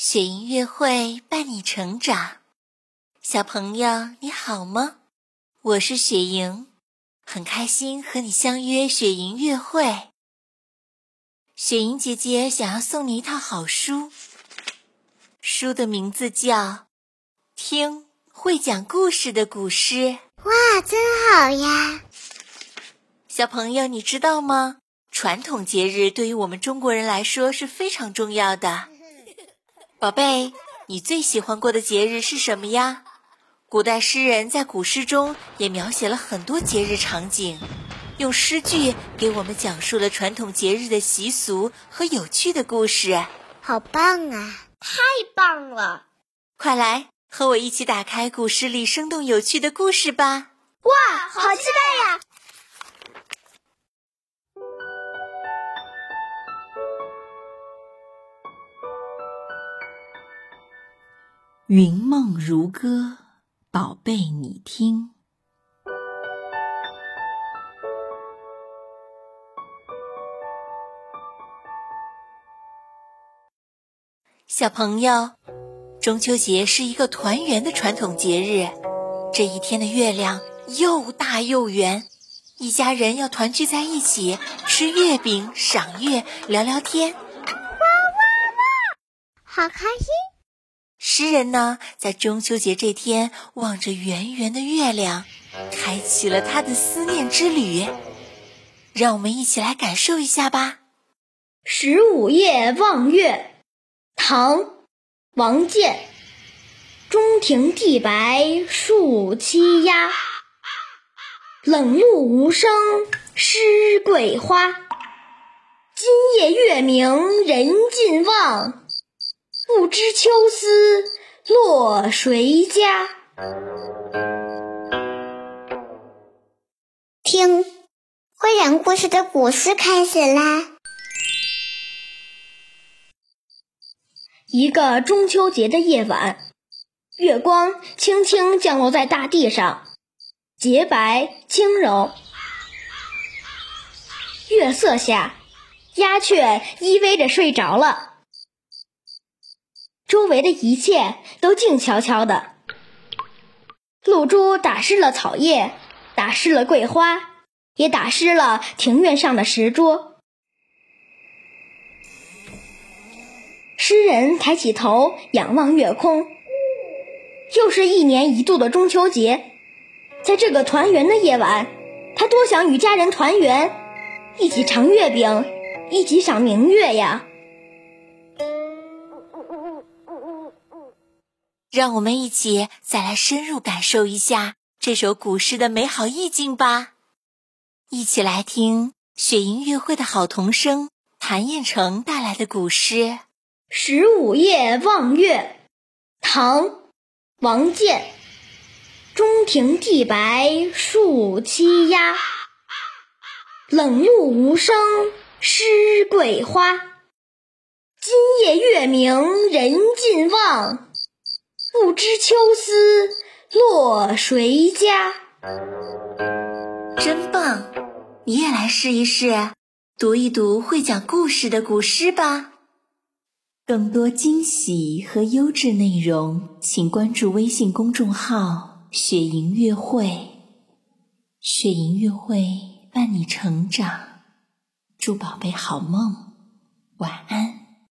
雪莹音乐会伴你成长，小朋友你好吗？我是雪莹，很开心和你相约雪莹音乐会。雪莹姐姐想要送你一套好书，书的名字叫《听会讲故事的古诗》。哇，真好呀！小朋友，你知道吗？传统节日对于我们中国人来说是非常重要的。宝贝，你最喜欢过的节日是什么呀？古代诗人在古诗中也描写了很多节日场景，用诗句给我们讲述了传统节日的习俗和有趣的故事。好棒啊！太棒了！快来和我一起打开古诗里生动有趣的故事吧！哇，好期待呀！云梦如歌，宝贝，你听。小朋友，中秋节是一个团圆的传统节日。这一天的月亮又大又圆，一家人要团聚在一起吃月饼、赏月、聊聊天。哇哇哇！好开心！诗人呢，在中秋节这天望着圆圆的月亮，开启了他的思念之旅。让我们一起来感受一下吧。《十五夜望月》唐·王建。中庭地白树栖鸦，冷露无声湿桂花。今夜月明人尽望。不知秋思落谁家？听，会讲故事的古诗开始啦！一个中秋节的夜晚，月光轻轻降落在大地上，洁白轻柔。月色下，鸦雀依偎着睡着了。周围的一切都静悄悄的，露珠打湿了草叶，打湿了桂花，也打湿了庭院上的石桌。诗人抬起头仰望月空，又是一年一度的中秋节，在这个团圆的夜晚，他多想与家人团圆，一起尝月饼，一起赏明月呀。让我们一起再来深入感受一下这首古诗的美好意境吧！一起来听雪莹乐会的好童声谭彦成带来的古诗《十五夜望月》，唐·王建。中庭地白树栖鸦，冷露无声湿桂花。今夜月明人尽望。不知秋思落谁家？真棒！你也来试一试，读一读会讲故事的古诗吧。更多惊喜和优质内容，请关注微信公众号“雪莹乐会”。雪莹乐会伴你成长，祝宝贝好梦，晚安。